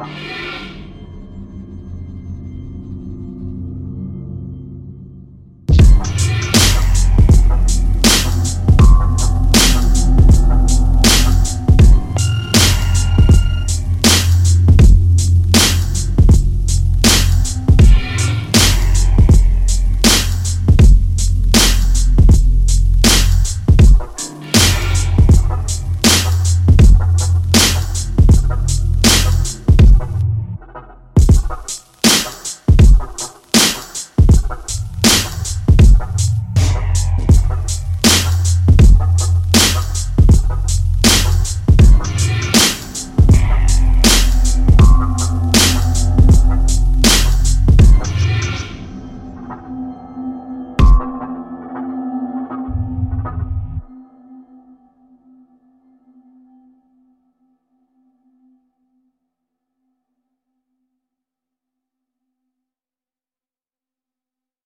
Bye.